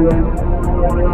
Hãy subscribe